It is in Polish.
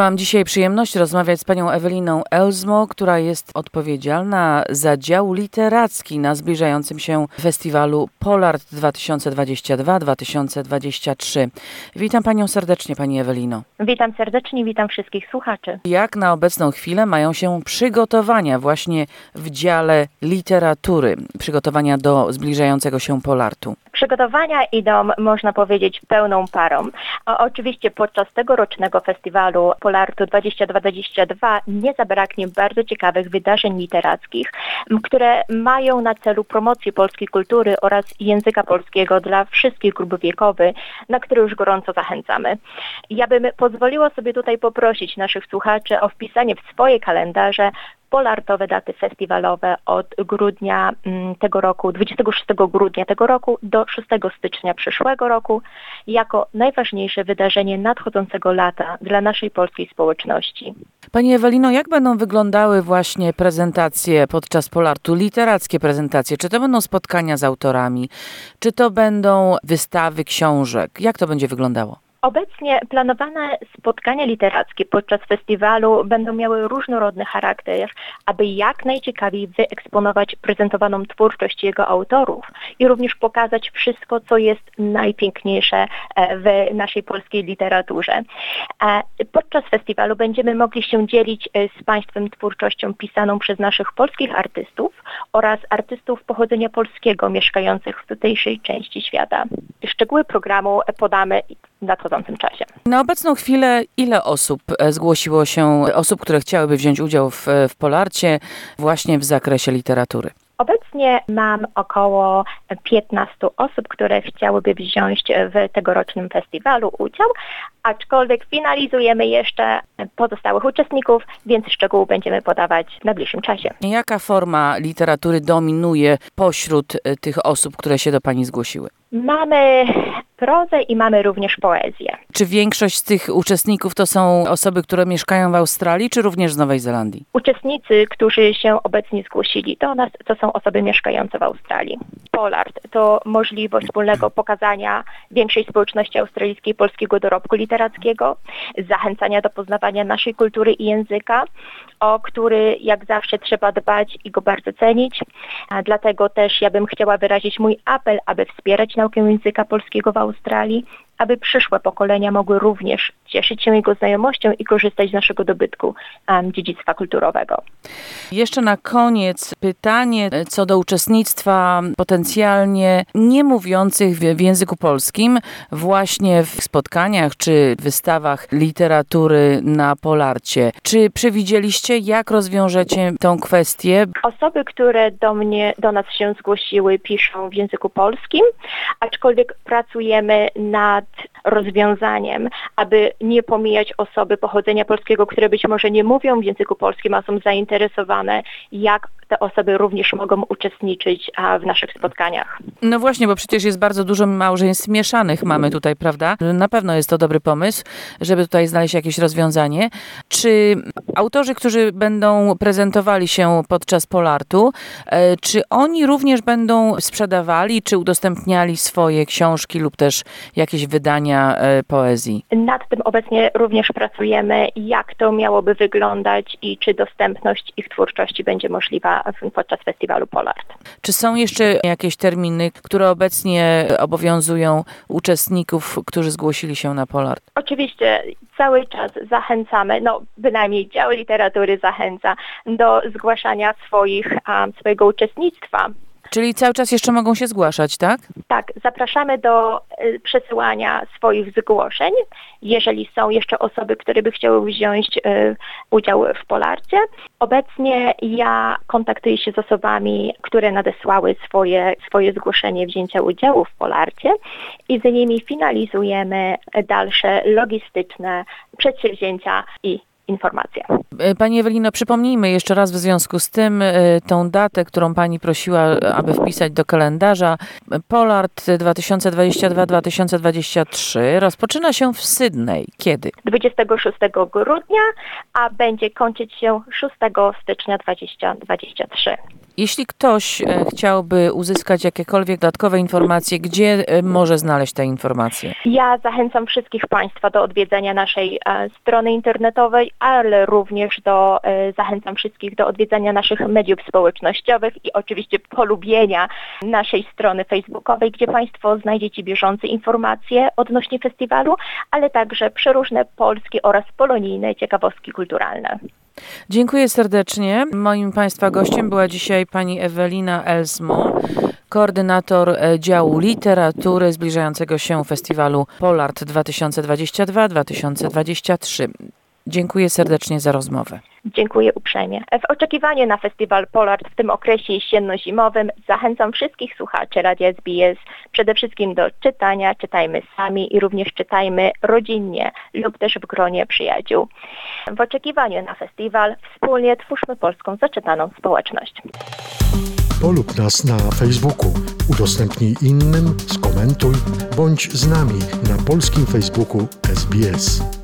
Mam dzisiaj przyjemność rozmawiać z panią Eweliną Elzmo, która jest odpowiedzialna za dział literacki na zbliżającym się festiwalu Polart 2022-2023. Witam panią serdecznie, pani Ewelino. Witam serdecznie, witam wszystkich słuchaczy. Jak na obecną chwilę mają się przygotowania właśnie w dziale literatury, przygotowania do zbliżającego się Polartu? Przygotowania idą, można powiedzieć, pełną parą. O, oczywiście podczas tegorocznego festiwalu Polartu 2022 nie zabraknie bardzo ciekawych wydarzeń literackich, które mają na celu promocję polskiej kultury oraz języka polskiego dla wszystkich grup wiekowych, na które już gorąco zachęcamy. Ja bym pozwoliła sobie tutaj poprosić naszych słuchaczy o wpisanie w swoje kalendarze polartowe daty festiwalowe od grudnia mm, tego roku, 26 grudnia tego roku do 6 stycznia przyszłego roku jako najważniejsze wydarzenie nadchodzącego lata dla naszej polskiej społeczności. Pani Ewelino, jak będą wyglądały właśnie prezentacje podczas Polartu, literackie prezentacje? Czy to będą spotkania z autorami? Czy to będą wystawy książek? Jak to będzie wyglądało? Obecnie planowane spotkania literackie podczas festiwalu będą miały różnorodny charakter, aby jak najciekawiej wyeksponować prezentowaną twórczość jego autorów i również pokazać wszystko, co jest najpiękniejsze e, w naszej polskiej literaturze. E, podczas festiwalu będziemy mogli się dzielić e, z Państwem twórczością pisaną przez naszych polskich artystów oraz artystów pochodzenia polskiego mieszkających w tutejszej części świata. Szczegóły programu podamy w nadchodzącym czasie. Na obecną chwilę ile osób e, zgłosiło się, osób, które chciałyby wziąć udział w, w Polarcie właśnie w zakresie literatury? Obecnie mam około 15 osób, które chciałyby wziąć w tegorocznym festiwalu udział, aczkolwiek finalizujemy jeszcze pozostałych uczestników, więc szczegóły będziemy podawać w najbliższym czasie. Jaka forma literatury dominuje pośród e, tych osób, które się do Pani zgłosiły? Mamy prozę i mamy również poezję. Czy większość z tych uczestników to są osoby, które mieszkają w Australii, czy również z Nowej Zelandii? Uczestnicy, którzy się obecnie zgłosili do nas, to są osoby mieszkające w Australii. Polart to możliwość wspólnego pokazania większej społeczności australijskiej polskiego dorobku literackiego, zachęcania do poznawania naszej kultury i języka, o który jak zawsze trzeba dbać i go bardzo cenić. Dlatego też ja bym chciała wyrazić mój apel, aby wspierać naukę języka polskiego w Australii, aby przyszłe pokolenia mogły również cieszyć się jego znajomością i korzystać z naszego dobytku um, dziedzictwa kulturowego. Jeszcze na koniec pytanie co do uczestnictwa potencjalnie nie mówiących w, w języku polskim właśnie w spotkaniach czy wystawach literatury na Polarcie. Czy przewidzieliście, jak rozwiążecie tą kwestię? Osoby, które do mnie, do nas się zgłosiły, piszą w języku polskim, aczkolwiek pracujemy nad rozwiązaniem, aby nie pomijać osoby pochodzenia polskiego, które być może nie mówią w języku polskim, a są zainteresowane, jak te osoby również mogą uczestniczyć w naszych spotkaniach. No właśnie, bo przecież jest bardzo dużo małżeństw mieszanych mamy tutaj, prawda? Na pewno jest to dobry pomysł, żeby tutaj znaleźć jakieś rozwiązanie. Czy autorzy, którzy będą prezentowali się podczas Polartu, e, czy oni również będą sprzedawali, czy udostępniali swoje książki lub też jakieś wydania e, poezji? Nad tym obecnie również pracujemy, jak to miałoby wyglądać i czy dostępność ich twórczości będzie możliwa podczas festiwalu Polart. Czy są jeszcze jakieś terminy, które obecnie obowiązują uczestników, którzy zgłosili się na Polart? Oczywiście cały czas zachęcamy, no bynajmniej dział literatury zachęca do zgłaszania swoich, swojego uczestnictwa Czyli cały czas jeszcze mogą się zgłaszać, tak? Tak, zapraszamy do y, przesyłania swoich zgłoszeń, jeżeli są jeszcze osoby, które by chciały wziąć y, udział w Polarcie. Obecnie ja kontaktuję się z osobami, które nadesłały swoje, swoje zgłoszenie wzięcia udziału w Polarcie i z nimi finalizujemy dalsze logistyczne przedsięwzięcia i informacje. Pani Ewelino, przypomnijmy jeszcze raz w związku z tym e, tą datę, którą Pani prosiła, aby wpisać do kalendarza. Polart 2022-2023 rozpoczyna się w Sydney. Kiedy? 26 grudnia, a będzie kończyć się 6 stycznia 2023. Jeśli ktoś e, chciałby uzyskać jakiekolwiek dodatkowe informacje, gdzie e, może znaleźć te informacje? Ja zachęcam wszystkich Państwa do odwiedzenia naszej e, strony internetowej, ale również do, zachęcam wszystkich do odwiedzenia naszych mediów społecznościowych i oczywiście polubienia naszej strony facebookowej, gdzie Państwo znajdziecie bieżące informacje odnośnie festiwalu, ale także przeróżne polskie oraz polonijne ciekawostki kulturalne. Dziękuję serdecznie. Moim Państwa gościem była dzisiaj pani Ewelina Elsmo, koordynator e, działu literatury zbliżającego się festiwalu Polart 2022-2023. Dziękuję serdecznie za rozmowę. Dziękuję uprzejmie. W oczekiwaniu na festiwal Polart w tym okresie jesienno-zimowym zachęcam wszystkich słuchaczy Radia SBS przede wszystkim do czytania, czytajmy sami i również czytajmy rodzinnie lub też w gronie przyjaciół. W oczekiwaniu na festiwal wspólnie twórzmy polską zaczytaną społeczność. Polub nas na Facebooku, udostępnij innym, skomentuj, bądź z nami na polskim Facebooku SBS.